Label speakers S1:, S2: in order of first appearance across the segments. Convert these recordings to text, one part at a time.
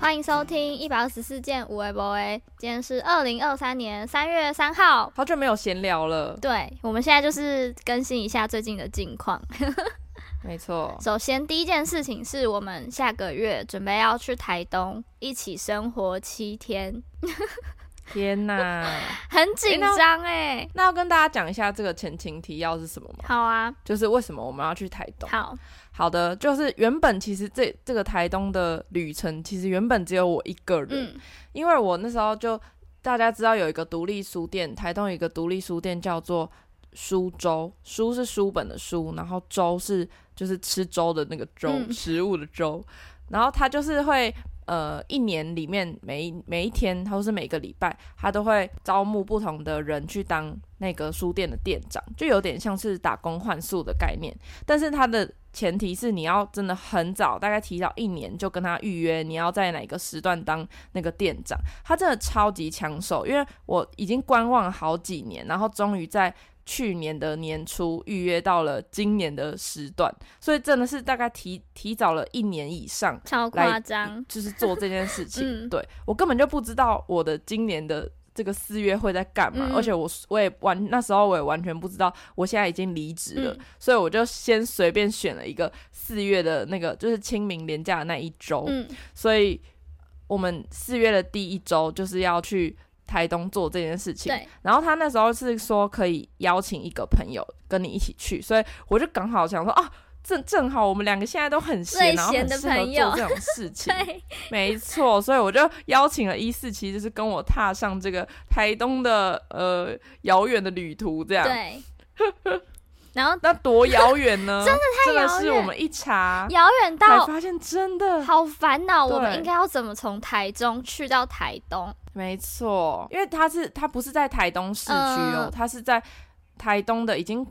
S1: 欢迎收听一百二十四件无为博为。今天是二零二三年三月三号，
S2: 好久没有闲聊了。
S1: 对，我们现在就是更新一下最近的近况。
S2: 没错。
S1: 首先第一件事情是我们下个月准备要去台东一起生活七天。
S2: 天哪，
S1: 很紧张哎！
S2: 那要跟大家讲一下这个前情提要是什么吗？
S1: 好啊，
S2: 就是为什么我们要去台东？
S1: 好
S2: 好的，就是原本其实这这个台东的旅程，其实原本只有我一个人，嗯、因为我那时候就大家知道有一个独立书店，台东有一个独立书店叫做苏州，书是书本的书，然后粥是就是吃粥的那个粥，嗯、食物的粥，然后它就是会。呃，一年里面每一每一天，或是每个礼拜，他都会招募不同的人去当那个书店的店长，就有点像是打工换宿的概念。但是他的前提是你要真的很早，大概提早一年就跟他预约，你要在哪个时段当那个店长。他真的超级抢手，因为我已经观望好几年，然后终于在。去年的年初预约到了今年的时段，所以真的是大概提提早了一年以上，
S1: 超夸张，
S2: 就是做这件事情。
S1: 嗯、
S2: 对，我根本就不知道我的今年的这个四月会在干嘛，嗯、而且我我也完那时候我也完全不知道我现在已经离职了，嗯、所以我就先随便选了一个四月的那个就是清明连假的那一周，嗯、所以我们四月的第一周就是要去。台东做这件事情，
S1: 对。
S2: 然后他那时候是说可以邀请一个朋友跟你一起去，所以我就刚好想说啊，正正好我们两个现在都很
S1: 闲，
S2: 然后很适合做这种事情，对。没错，所以我就邀请了一四七，就是跟我踏上这个台东的呃遥远的旅途，这样。
S1: 对。然后
S2: 那多遥远呢？
S1: 真的太遥远，
S2: 是我们一查
S1: 遥远到
S2: 发现真的
S1: 好烦恼。我们应该要怎么从台中去到台东？
S2: 没错，因为它是它不是在台东市区哦，他、嗯、是在台东的，已经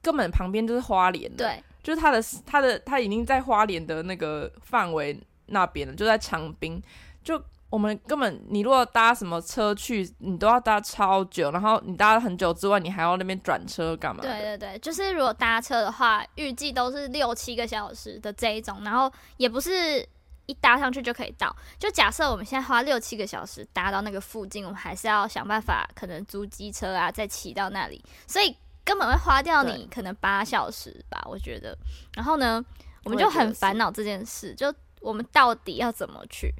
S2: 根本旁边就是花莲。
S1: 对，
S2: 就是它的它的它已经在花莲的那个范围那边了，就在长滨就。我们根本，你如果搭什么车去，你都要搭超久，然后你搭了很久之外，你还要那边转车干嘛？
S1: 对对对，就是如果搭车的话，预计都是六七个小时的这一种，然后也不是一搭上去就可以到。就假设我们现在花六七个小时搭到那个附近，我们还是要想办法，可能租机车啊，再骑到那里，所以根本会花掉你可能八小时吧，我觉得。然后呢，我们就很烦恼这件事，就我们到底要怎么去？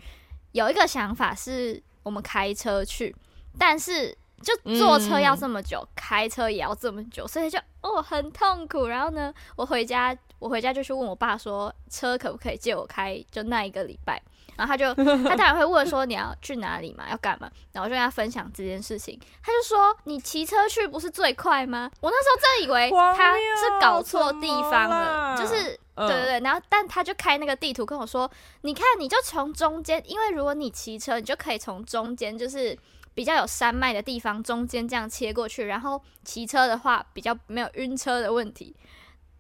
S1: 有一个想法是我们开车去，但是就坐车要这么久，开车也要这么久，所以就哦很痛苦。然后呢，我回家我回家就去问我爸说，车可不可以借我开？就那一个礼拜，然后他就他当然会问说你要去哪里嘛，要干嘛？然后我就跟他分享这件事情，他就说你骑车去不是最快吗？我那时候真以为他是搞错地方了，就是。对对对，然后但他就开那个地图跟我说，你看你就从中间，因为如果你骑车，你就可以从中间，就是比较有山脉的地方中间这样切过去，然后骑车的话比较没有晕车的问题。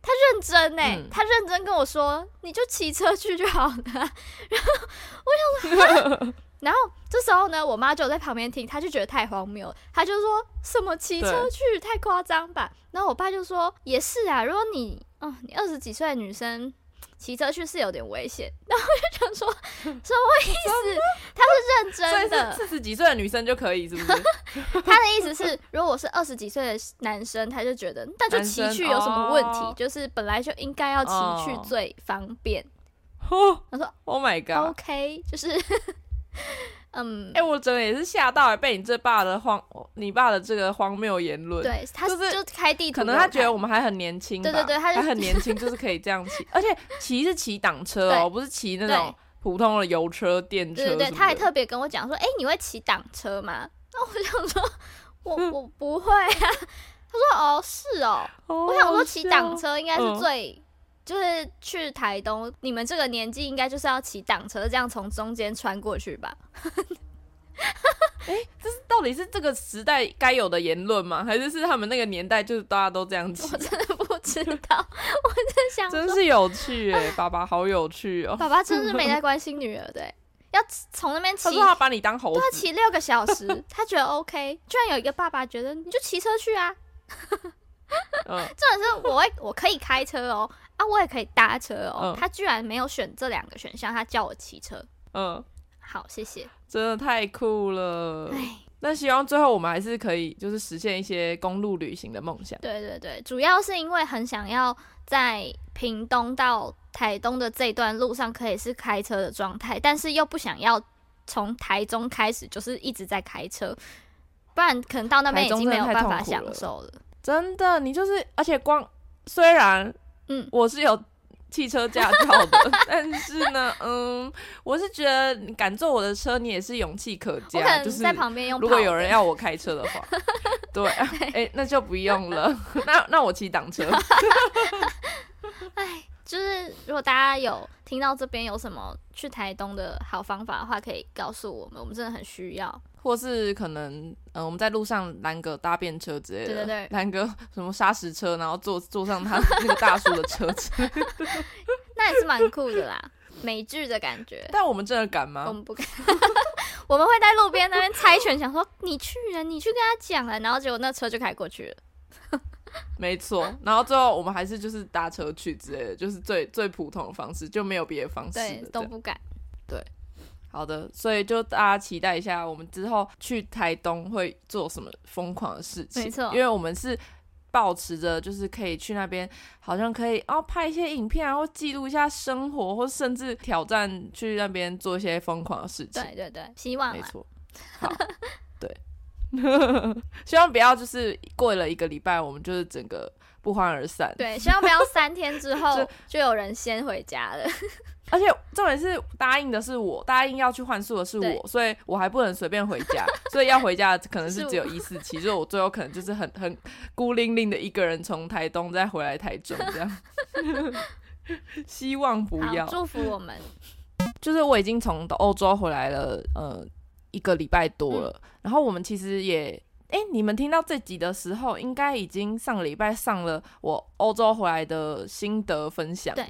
S1: 他认真哎，嗯、他认真跟我说，你就骑车去就好了。然后我想说，然后这时候呢，我妈就在旁边听，她就觉得太荒谬了，她就说什么骑车去太夸张吧。然后我爸就说也是啊，如果你。哦，你二十几岁的女生骑车去是有点危险，然后我就想说什么意思？他是认真的，
S2: 四十几岁的女生就可以是不是？
S1: 他的意思是，如果我是二十几岁的男生，他就觉得那就骑去有什么问题？哦、就是本来就应该要骑去最方便。
S2: 哦，
S1: 他说
S2: ：“Oh my god，OK，
S1: 就是。”嗯，
S2: 哎、欸，我真的也是吓到，被你这爸的荒，你爸的这个荒谬言论。
S1: 对，他是就开地图，
S2: 可能他觉得我们还很年轻。
S1: 对对对，他，
S2: 还很年轻，就是可以这样骑，而且骑是骑挡车哦，对不是骑那种普通的油车、电车。
S1: 对对对，他还特别跟我讲说，哎、欸，你会骑挡车吗？那我想说，我 我不会啊。他说，哦，是哦。哦我想说，骑挡车应该是最。嗯就是去台东，你们这个年纪应该就是要骑挡车，这样从中间穿过去吧？
S2: 哎、欸，这是到底是这个时代该有的言论吗？还是是他们那个年代就是大家都这样骑？
S1: 我真的不知道，我真想，
S2: 真是有趣哎，爸爸好有趣哦！
S1: 爸爸真是没在关心女儿的，要从那边骑，他
S2: 说他把你当猴子，
S1: 他骑六个小时，他觉得 OK。居然有一个爸爸觉得你就骑车去啊！嗯，重点是我会我可以开车哦。啊，我也可以搭车哦。嗯、他居然没有选这两个选项，他叫我骑车。
S2: 嗯，
S1: 好，谢谢。
S2: 真的太酷了。那希望最后我们还是可以就是实现一些公路旅行的梦想。
S1: 对对对，主要是因为很想要在屏东到台东的这段路上可以是开车的状态，但是又不想要从台中开始就是一直在开车，不然可能到那边已经没有办法享受了。
S2: 真的，你就是，而且光虽然嗯，我是有。汽车驾照的，但是呢，嗯，我是觉得你敢坐我的车，你也是勇气可嘉。
S1: 我可能在旁边用。
S2: 如果有人要我开车的话，对，哎、欸，那就不用了。那那我骑挡车。
S1: 哎，就是如果大家有听到这边有什么去台东的好方法的话，可以告诉我们，我们真的很需要。
S2: 或是可能，嗯、呃，我们在路上拦个搭便车之类的，
S1: 对对对，
S2: 拦个什么砂石车，然后坐坐上他 那个大叔的车子，
S1: 那也是蛮酷的啦，美剧的感觉。
S2: 但我们真的敢吗？
S1: 我们不敢，我们会在路边那边猜拳，想说你去啊，你去跟他讲了，然后结果那车就开过去了。
S2: 没错，然后最后我们还是就是搭车去之类的，就是最最普通的方式，就没有别的方式，
S1: 对，都不敢，
S2: 对。好的，所以就大家期待一下，我们之后去台东会做什么疯狂的事情。
S1: 没错，
S2: 因为我们是保持着，就是可以去那边，好像可以哦拍一些影片，然后记录一下生活，或甚至挑战去那边做一些疯狂的事情。
S1: 对对对，希望。
S2: 没错。好，对，希望不要就是过了一个礼拜，我们就是整个不欢而散。
S1: 对，希望不要三天之后 就有人先回家了。
S2: 而且重点是答应的是我，答应要去换宿的是我，所以我还不能随便回家，所以要回家可能是只有一四七，所以我最后可能就是很很孤零零的一个人从台东再回来台中这样。希望不要。
S1: 祝福我们。
S2: 就是我已经从欧洲回来了，呃，一个礼拜多了。嗯、然后我们其实也，哎、欸，你们听到这集的时候，应该已经上个礼拜上了我欧洲回来的心得分享了。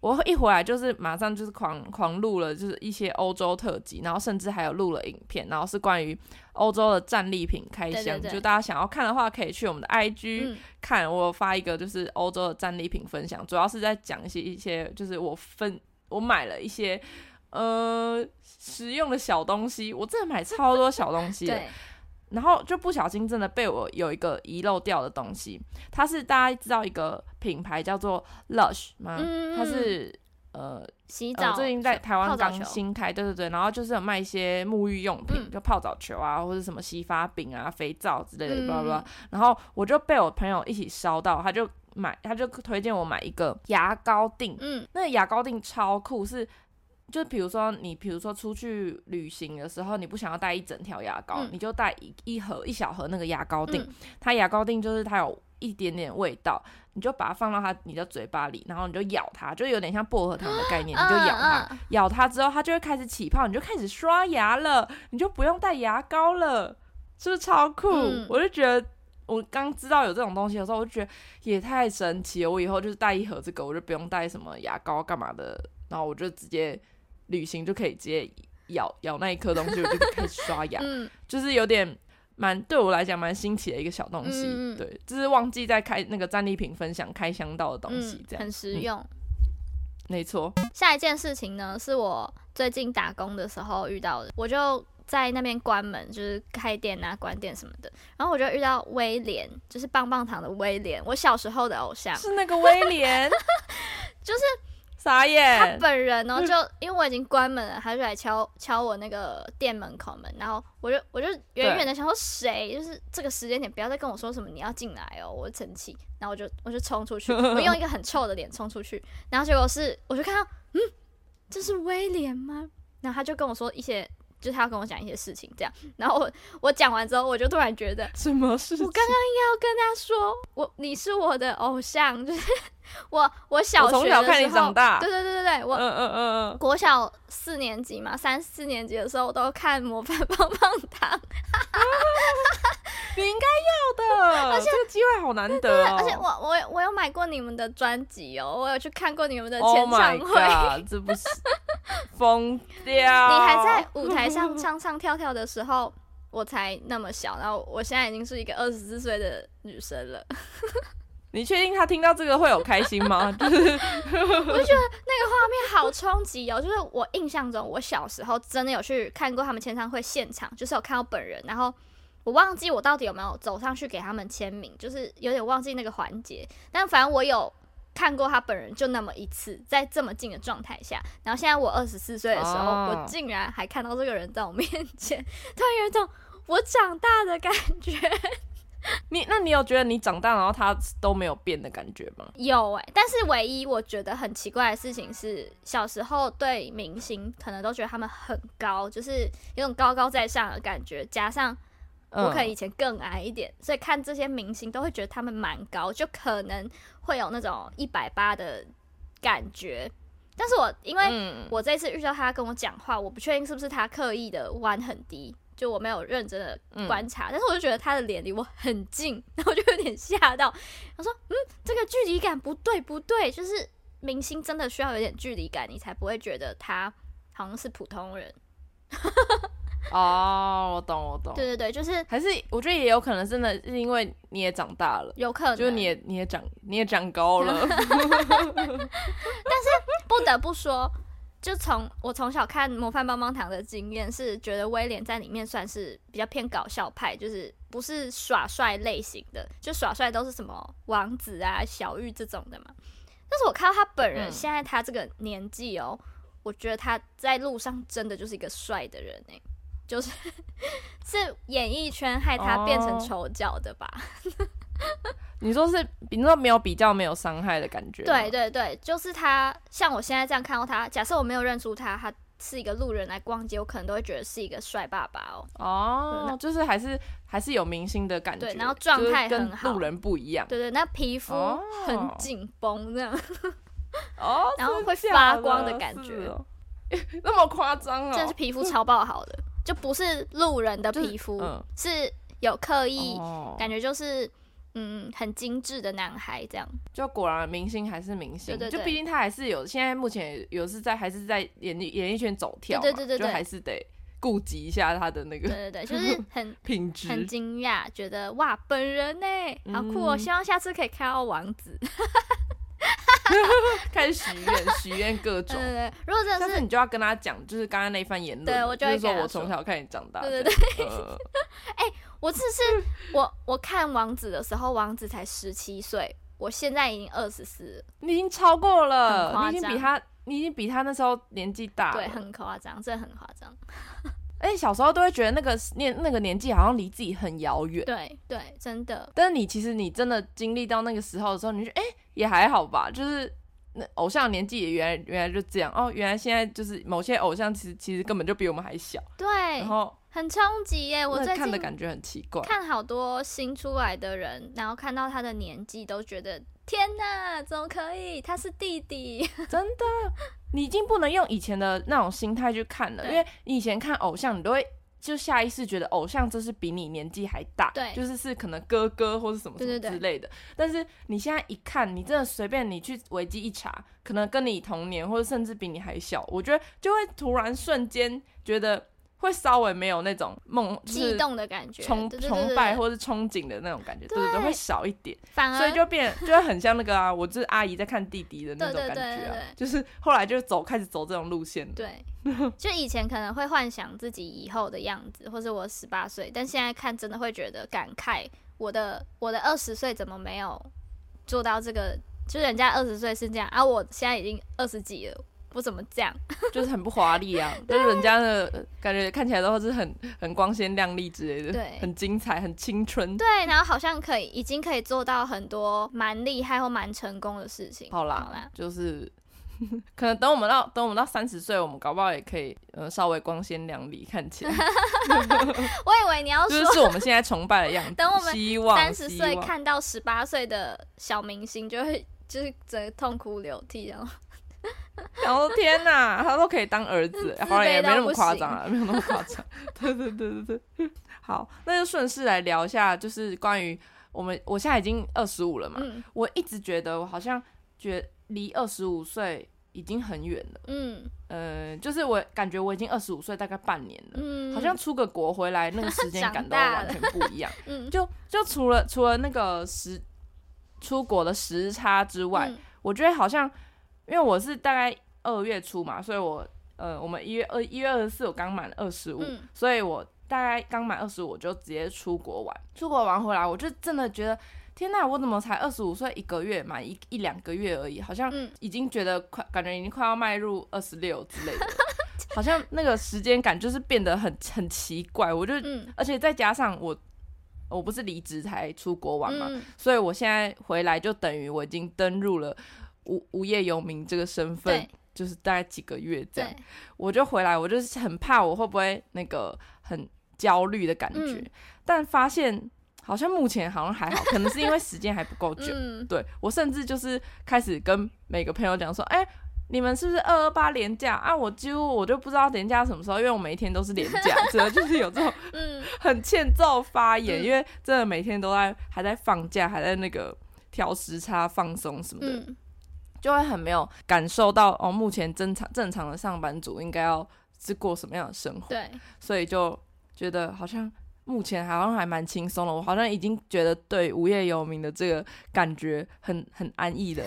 S2: 我一回来就是马上就是狂狂录了，就是一些欧洲特辑，然后甚至还有录了影片，然后是关于欧洲的战利品开箱。对对对，就大家想要看的话，可以去我们的 IG 看。嗯、我发一个就是欧洲的战利品分享，主要是在讲一些一些，就是我分我买了一些呃实用的小东西，我真的买超多小东西的。对然后就不小心真的被我有一个遗漏掉的东西，它是大家知道一个品牌叫做 Lush 吗？嗯、它是呃
S1: 洗澡、呃，
S2: 最近在台湾刚新开，对对对。然后就是有卖一些沐浴用品，嗯、就泡澡球啊，或者什么洗发饼啊、肥皂之类的，巴拉巴拉。然后我就被我朋友一起烧到，他就买，他就推荐我买一个牙膏錠。嗯，那个牙膏錠超酷，是。就比如说你，比如说出去旅行的时候，你不想要带一整条牙膏，嗯、你就带一一盒一小盒那个牙膏錠。嗯、它牙膏錠就是它有一点点味道，你就把它放到它你的嘴巴里，然后你就咬它，就有点像薄荷糖的概念，你就咬它，嗯、咬它之后它就会开始起泡，你就开始刷牙了，你就不用带牙膏了，是不是超酷？嗯、我就觉得我刚知道有这种东西的时候，我就觉得也太神奇了。我以后就是带一盒这个，我就不用带什么牙膏干嘛的，然后我就直接。旅行就可以直接咬咬那一颗东西，我就开始刷牙，嗯、就是有点蛮对我来讲蛮新奇的一个小东西。嗯、对，就是忘记在开那个战利品分享开箱到的东西，这样、嗯、很
S1: 实用。嗯、
S2: 没错。
S1: 下一件事情呢，是我最近打工的时候遇到的，我就在那边关门，就是开店啊、关店什么的。然后我就遇到威廉，就是棒棒糖的威廉，我小时候的偶像，
S2: 是那个威廉，
S1: 就是。
S2: 傻眼！
S1: 他本人呢，就因为我已经关门了，他就来敲敲我那个店门口门，然后我就我就远远的想说谁，就是这个时间点不要再跟我说什么你要进来哦，我生气，然后我就我就冲出去，我用一个很臭的脸冲出去，然后结果是我就看到，嗯，这是威廉吗？然后他就跟我说一些。就是他要跟我讲一些事情，这样，然后我我讲完之后，我就突然觉得
S2: 什么事情？
S1: 我刚刚应该要跟他说，我你是我的偶像，就是 我我小学的时候，从小看你长大，对对对对对，我嗯嗯嗯嗯，国小四年级嘛，三四年级的时候我都看模范棒棒糖，
S2: 你应该要的，而且这个机会好难得哦，
S1: 而且我我我有买过你们的专辑哦，我有去看过你们的签唱会，Oh God,
S2: 这不是疯掉？
S1: 你还在舞台上唱唱跳跳的时候，我才那么小，然后我现在已经是一个二十四岁的女生了。
S2: 你确定他听到这个会有开心吗？就是
S1: 我就觉得那个画面好冲击哦！就是我印象中，我小时候真的有去看过他们签唱会现场，就是有看到本人，然后我忘记我到底有没有走上去给他们签名，就是有点忘记那个环节。但反正我有看过他本人，就那么一次，在这么近的状态下。然后现在我二十四岁的时候，哦，我竟然还看到这个人在我面前，突然有一种我长大的感觉。
S2: 你那你有觉得你长大然后他都没有变的感觉吗？
S1: 有哎、欸，但是唯一我觉得很奇怪的事情是，小时候对明星可能都觉得他们很高，就是有种高高在上的感觉，加上我可能以前更矮一点，嗯、所以看这些明星都会觉得他们蛮高，就可能会有那种一百八的感觉。但是我因为我这次遇到他跟我讲话，我不确定是不是他刻意的弯很低。就我没有认真的观察，嗯、但是我就觉得他的脸离我很近，然后就有点吓到。他说：“嗯，这个距离感不对，不对，就是明星真的需要有点距离感，你才不会觉得他好像是普通人。”
S2: 哦，我懂，我懂。
S1: 对对对，就是
S2: 还是我觉得也有可能真的是因为你也长大了，
S1: 有可能，
S2: 就是你也你也长你也长高了。
S1: 但是不得不说。就从我从小看《模范棒棒糖》的经验是，觉得威廉在里面算是比较偏搞笑派，就是不是耍帅类型的，就耍帅都是什么王子啊、小玉这种的嘛。但是我看到他本人，现在他这个年纪哦，嗯、我觉得他在路上真的就是一个帅的人哎，就是 是演艺圈害他变成丑角的吧。哦
S2: 你说是，你说没有比较，没有伤害的感觉。
S1: 对对对，就是他，像我现在这样看到他，假设我没有认出他，他是一个路人来逛街，我可能都会觉得是一个帅爸爸哦。
S2: 哦，就是还是还是有明星的感觉。
S1: 对，然后状态很好，
S2: 跟路人不一样。
S1: 对对，那皮肤很紧绷这样。
S2: 哦，
S1: 然后会发光的感觉，
S2: 哦、那么夸张哦。
S1: 这是皮肤超爆好的，就不是路人的皮肤，就是嗯、是有刻意、哦、感觉就是。嗯，很精致的男孩，这样。
S2: 就果然明星还是明星，
S1: 对对对，
S2: 就毕竟他还是有，现在目前有是在还是在演艺演艺圈走跳，
S1: 对对对对，
S2: 就还是得顾及一下他的那个，
S1: 对对对，就是很
S2: 品质，
S1: 很惊讶，觉得哇，本人呢，好酷哦，嗯、希望下次可以看到王子，
S2: 开始许愿，许愿各种，
S1: 对对对，如果真的是，
S2: 但是你就要跟他讲，就是刚刚那一番言论，
S1: 对我就会
S2: 说，我从小看你长大，
S1: 对对对，哎、我只是我我看王子的时候，王子才十七岁，我现在已经二十四，
S2: 你已经超过了，你已经比他，你已经比他那时候年纪大，
S1: 对，很夸张，真的很夸张。
S2: 哎、欸，小时候都会觉得那个年那个年纪好像离自己很遥远，
S1: 对对，真的。
S2: 但是你其实你真的经历到那个时候的时候，你就哎、欸、也还好吧，就是那偶像年纪也原来原来就这样哦，原来现在就是某些偶像其实其实根本就比我们还小，
S1: 对，
S2: 然后。
S1: 很冲击耶！我最近
S2: 看的感觉很奇怪，
S1: 看好多新出来的人，然后看到他的年纪，都觉得天哪，怎么可以？他是弟弟，
S2: 真的，你已经不能用以前的那种心态去看了，因为你以前看偶像，你都会就下意识觉得偶像这是比你年纪还大，
S1: 对，
S2: 就是是可能哥哥或是什么什么之类的。但是你现在一看，你真的随便你去维基一查，可能跟你同年或者甚至比你还小，我觉得就会突然瞬间觉得。会稍微没有那种梦
S1: 激动的感觉，
S2: 崇崇拜或是憧憬的那种感觉，对对对，会少一点，
S1: 反而
S2: 所以就变 就会很像那个啊，我就是阿姨在看弟弟的那种感觉啊，就是后来就走开始走这种路线。
S1: 对，就以前可能会幻想自己以后的样子，或是我十八岁，但现在看真的会觉得感慨，我的我的二十岁怎么没有做到这个？就是人家二十岁是这样啊，我现在已经二十几了。不怎么这样，
S2: 就是很不华丽啊，对就是人家的感觉看起来都是很很光鲜亮丽之类的，
S1: 对，
S2: 很精彩，很青春，
S1: 对，然后好像可以，已经可以做到很多蛮厉害或蛮成功的事情。
S2: 好啦，好啦就是 可能等我们到等我们到三十岁，我们搞不好也可以呃稍微光鲜亮丽看起来。
S1: 我以为你要说
S2: 就是是我们现在崇拜的样子，
S1: 等我
S2: 们
S1: 三十岁看到十八岁的小明星，就会就是整个痛哭流涕，然后。
S2: 然后天哪，他都可以当儿子，好像也没那么夸张啊，没有那么夸张。对对对对对，好，那就顺势来聊一下，就是关于我们，我现在已经二十五了嘛，嗯、我一直觉得我好像觉离二十五岁已经很远了，嗯，呃，就是我感觉我已经二十五岁大概半年了，嗯，好像出个国回来那个时间 感都完全不一样，嗯，就就除了除了那个时。出国的时差之外，
S1: 嗯、
S2: 我觉得好像，因为我是大概二月初嘛，所以我呃，我们一月二一月二十四我刚满二十五，所以我大概刚满二十五我就直接出国玩，出国玩回来，我就真的觉得。天呐，我怎么才二十五岁一个月嘛，一一两个月而已，好像已经觉得快，感觉已经快要迈入二十六之类的，好像那个时间感就是变得很很奇怪。我就，而且再加上我，我不是离职才出国玩嘛，所以我现在回来就等于我已经登入了无无业游民这个身份，就是大概几个月这样，我就回来，我就是很怕我会不会那个很焦虑的感觉，但发现。好像目前好像还好，可能是因为时间还不够久。嗯、对，我甚至就是开始跟每个朋友讲说，哎、欸，你们是不是二二八连假啊？我几乎我就不知道连假什么时候，因为我每一天都是连假，真的就是有这种 很欠揍发言，嗯、因为真的每天都在还在放假，还在那个调时差放松什么的，嗯、就会很没有感受到哦，目前正常正常的上班族应该要是过什么样的生活。
S1: 对，
S2: 所以就觉得好像。目前好像还蛮轻松的，我好像已经觉得对无业游民的这个感觉很 很安逸的。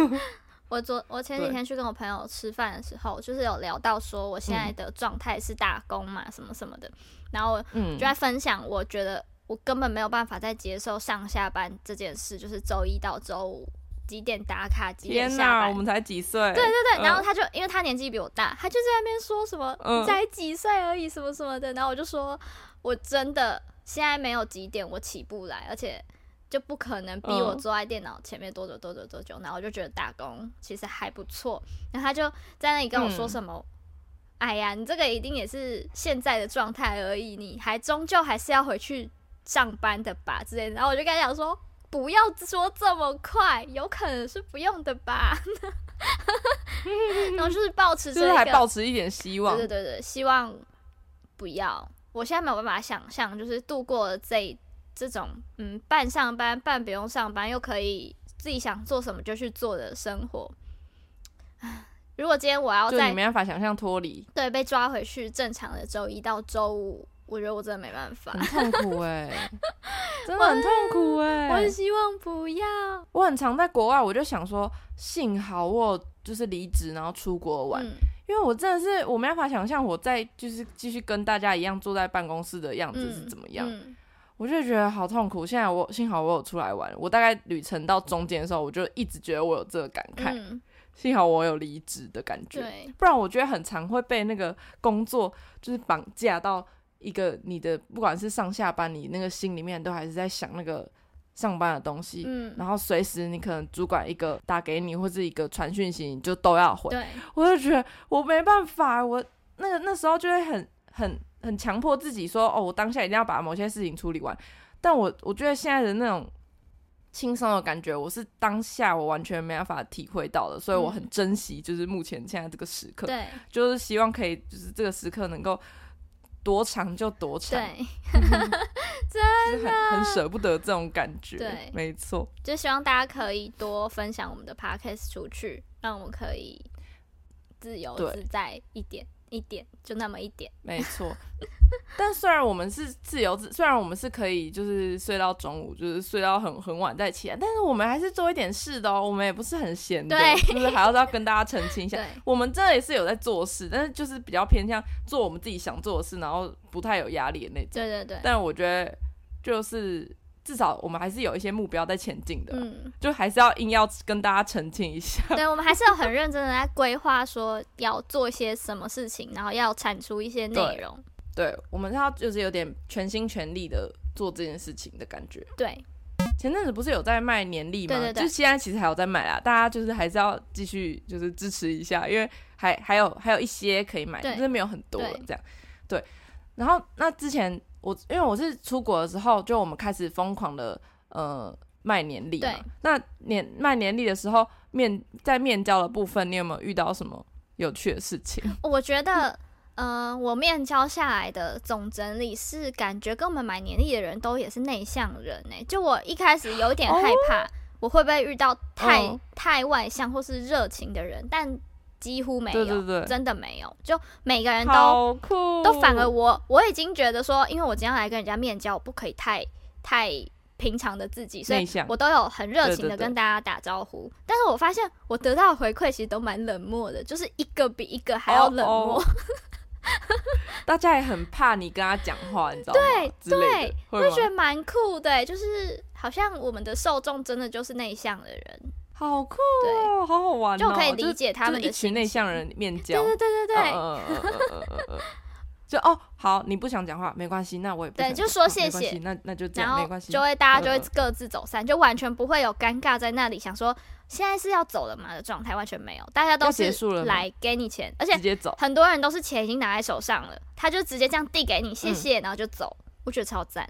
S1: 我昨我前几天去跟我朋友吃饭的时候，就是有聊到说我现在的状态是打工嘛，嗯、什么什么的，然后就在分享，我觉得我根本没有办法再接受上下班这件事，就是周一到周五。几点打卡？几点下班？
S2: 我们才几岁？
S1: 对对对，然后他就、嗯、因为他年纪比我大，他就在那边说什么、嗯、才几岁而已，什么什么的。然后我就说，我真的现在没有几点我起不来，而且就不可能逼我坐在电脑前面多久多久多久。然后我就觉得打工其实还不错。然后他就在那里跟我说什么：“嗯、哎呀，你这个一定也是现在的状态而已，你还终究还是要回去上班的吧？”之类的。然后我就跟他讲说。不要说这么快，有可能是不用的吧。然后就是抱持这个，
S2: 就是还抱持一点希望。
S1: 对对对，希望不要。我现在没有办法想象，就是度过了这这种嗯半上班半不用上班，又可以自己想做什么就去做的生活。如果今天我要在，
S2: 你没办法想象脱离，
S1: 对，被抓回去正常的周一到周五。我觉得我真的没办法，
S2: 很痛苦哎、欸，真的很痛苦哎、欸。
S1: 我很希望不要。
S2: 我很常在国外，我就想说，幸好我就是离职，然后出国玩，嗯、因为我真的是我没办法想象我在就是继续跟大家一样坐在办公室的样子是怎么样。嗯嗯、我就觉得好痛苦。现在我幸好我有出来玩，我大概旅程到中间的时候，我就一直觉得我有这个感慨。嗯、幸好我有离职的感
S1: 觉，
S2: 不然我觉得很常会被那个工作就是绑架到。一个你的不管是上下班，你那个心里面都还是在想那个上班的东西，嗯，然后随时你可能主管一个打给你或者一个传讯息，你就都要回。
S1: 对，
S2: 我就觉得我没办法，我那个那时候就会很很很强迫自己说，哦，我当下一定要把某些事情处理完。但我我觉得现在的那种轻松的感觉，我是当下我完全没办法体会到的，所以我很珍惜，就是目前现在这个时刻，
S1: 对，
S2: 就是希望可以就是这个时刻能够。多长就多长，
S1: 对，
S2: 真的。很很舍不得这种感觉，
S1: 对，
S2: 没错，
S1: 就希望大家可以多分享我们的 podcast 出去，让我们可以自由自在一点。一点就那么一点，
S2: 没错。但虽然我们是自由自，虽然我们是可以就是睡到中午，就是睡到很很晚再起来，但是我们还是做一点事的哦。我们也不是很闲的，
S1: 对
S2: 就是还要要跟大家澄清一下，我们真的也是有在做事，但是就是比较偏向做我们自己想做的事，然后不太有压力的那种。
S1: 对对对。
S2: 但我觉得就是。至少我们还是有一些目标在前进的，嗯，就还是要硬要跟大家澄清一下。
S1: 对，我们还是有很认真的在规划，说要做一些什么事情，然后要产出一些内容。
S2: 对，对，我们要就是有点全心全力的做这件事情的感觉。
S1: 对，
S2: 前阵子不是有在卖年历吗？
S1: 对对对，
S2: 就现在其实还有在卖啦，大家就是还是要继续就是支持一下，因为还还有还有一些可以买，
S1: 对
S2: 就是没有很多了这样。对，然后那之前。我因为我是出国的时候，就我们开始疯狂的呃卖年历嘛。对那年卖年历的时候，面在面交的部分，你有没有遇到什么有趣的事情？
S1: 我觉得，嗯、呃，我面交下来的总整理是感觉跟我们买年历的人都也是内向人呢、欸。就我一开始有点害怕，我会不会遇到太、哦、太外向或是热情的人，但。几乎没有，
S2: 对对对，
S1: 真的没有。就每个人都都反而我我已经觉得说，因为我今天来跟人家面交，我不可以太太平常的自己，所以我都有很热情的跟大家打招呼。但是我发现我得到的回馈其实都蛮冷漠的，就是一个比一个还要冷漠。Oh, oh.
S2: 大家也很怕你跟他讲话，你知道吗？对
S1: 对，会觉得蛮酷的，就是好像我们的受众真的就是内向的人，
S2: 好酷哦，好好玩哦，
S1: 就可以理解他们的
S2: 一群内向人面交。
S1: 对对对对对。
S2: 就哦，好，你不想讲话没关系，那我也不
S1: 对，就说谢谢，
S2: 那那就这样，没关系，
S1: 就会大家就会各自走散，就完全不会有尴尬在那里想说现在是要走了嘛的状态，完全没有，大家都是结束了来给你钱，而且直接走，很多人都是钱已经拿在手上了，他就直接这样递给你，谢谢，然后就走，我觉得超赞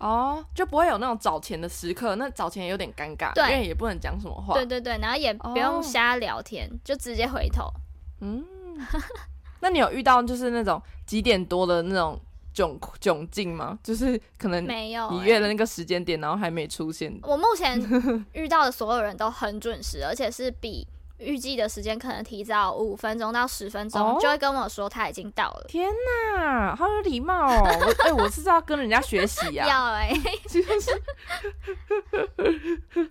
S2: 哦，就不会有那种找钱的时刻，那找钱有点尴尬，对，因为也不能讲什么话，
S1: 对对对，然后也不用瞎聊天，就直接回头，
S2: 嗯。那你有遇到就是那种几点多的那种窘窘境吗？就是可能没有你约了那个时间点，然后还没出现。
S1: 我目前 遇到的所有人都很准时，而且是比预计的时间可能提早五分钟到十分钟，哦、就会跟我说他已经到了。
S2: 天哪，好有礼貌哦！哎、欸，我是要跟人家学习呀、啊。
S1: 要哎、欸，
S2: 就是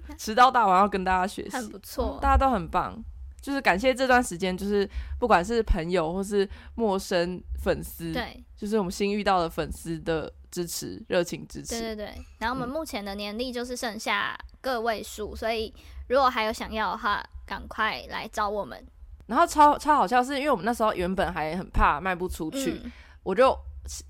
S2: 迟到大王要跟大家学习，
S1: 很不错、
S2: 嗯，大家都很棒。就是感谢这段时间，就是不管是朋友或是陌生粉丝，对，就是我们新遇到的粉丝的支持，热情支持。
S1: 对对对。然后我们目前的年历就是剩下个位数，嗯、所以如果还有想要的话，赶快来找我们。
S2: 然后超超好笑，是因为我们那时候原本还很怕卖不出去，嗯、我就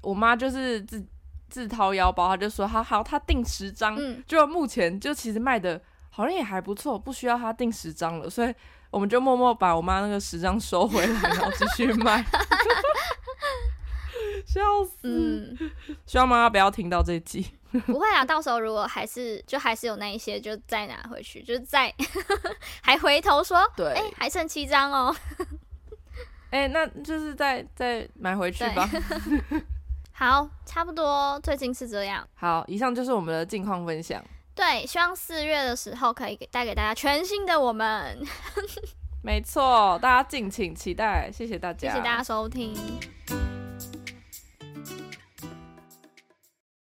S2: 我妈就是自自掏腰包，她就说好好，她订十张，嗯、就目前就其实卖的好像也还不错，不需要她订十张了，所以。我们就默默把我妈那个十张收回来，然后继续卖，笑死！嗯，希望妈妈不要听到这一集。
S1: 不会啊，到时候如果还是就还是有那一些，就再拿回去，就再还回头说，对，哎、欸，还剩七张哦。
S2: 哎、欸，那就是再再买回去吧。
S1: 好，差不多，最近是这样。
S2: 好，以上就是我们的近况分享。
S1: 对，希望四月的时候可以给带给大家全新的我们。
S2: 没错，大家敬请期待，谢谢大家，
S1: 谢谢大家收听。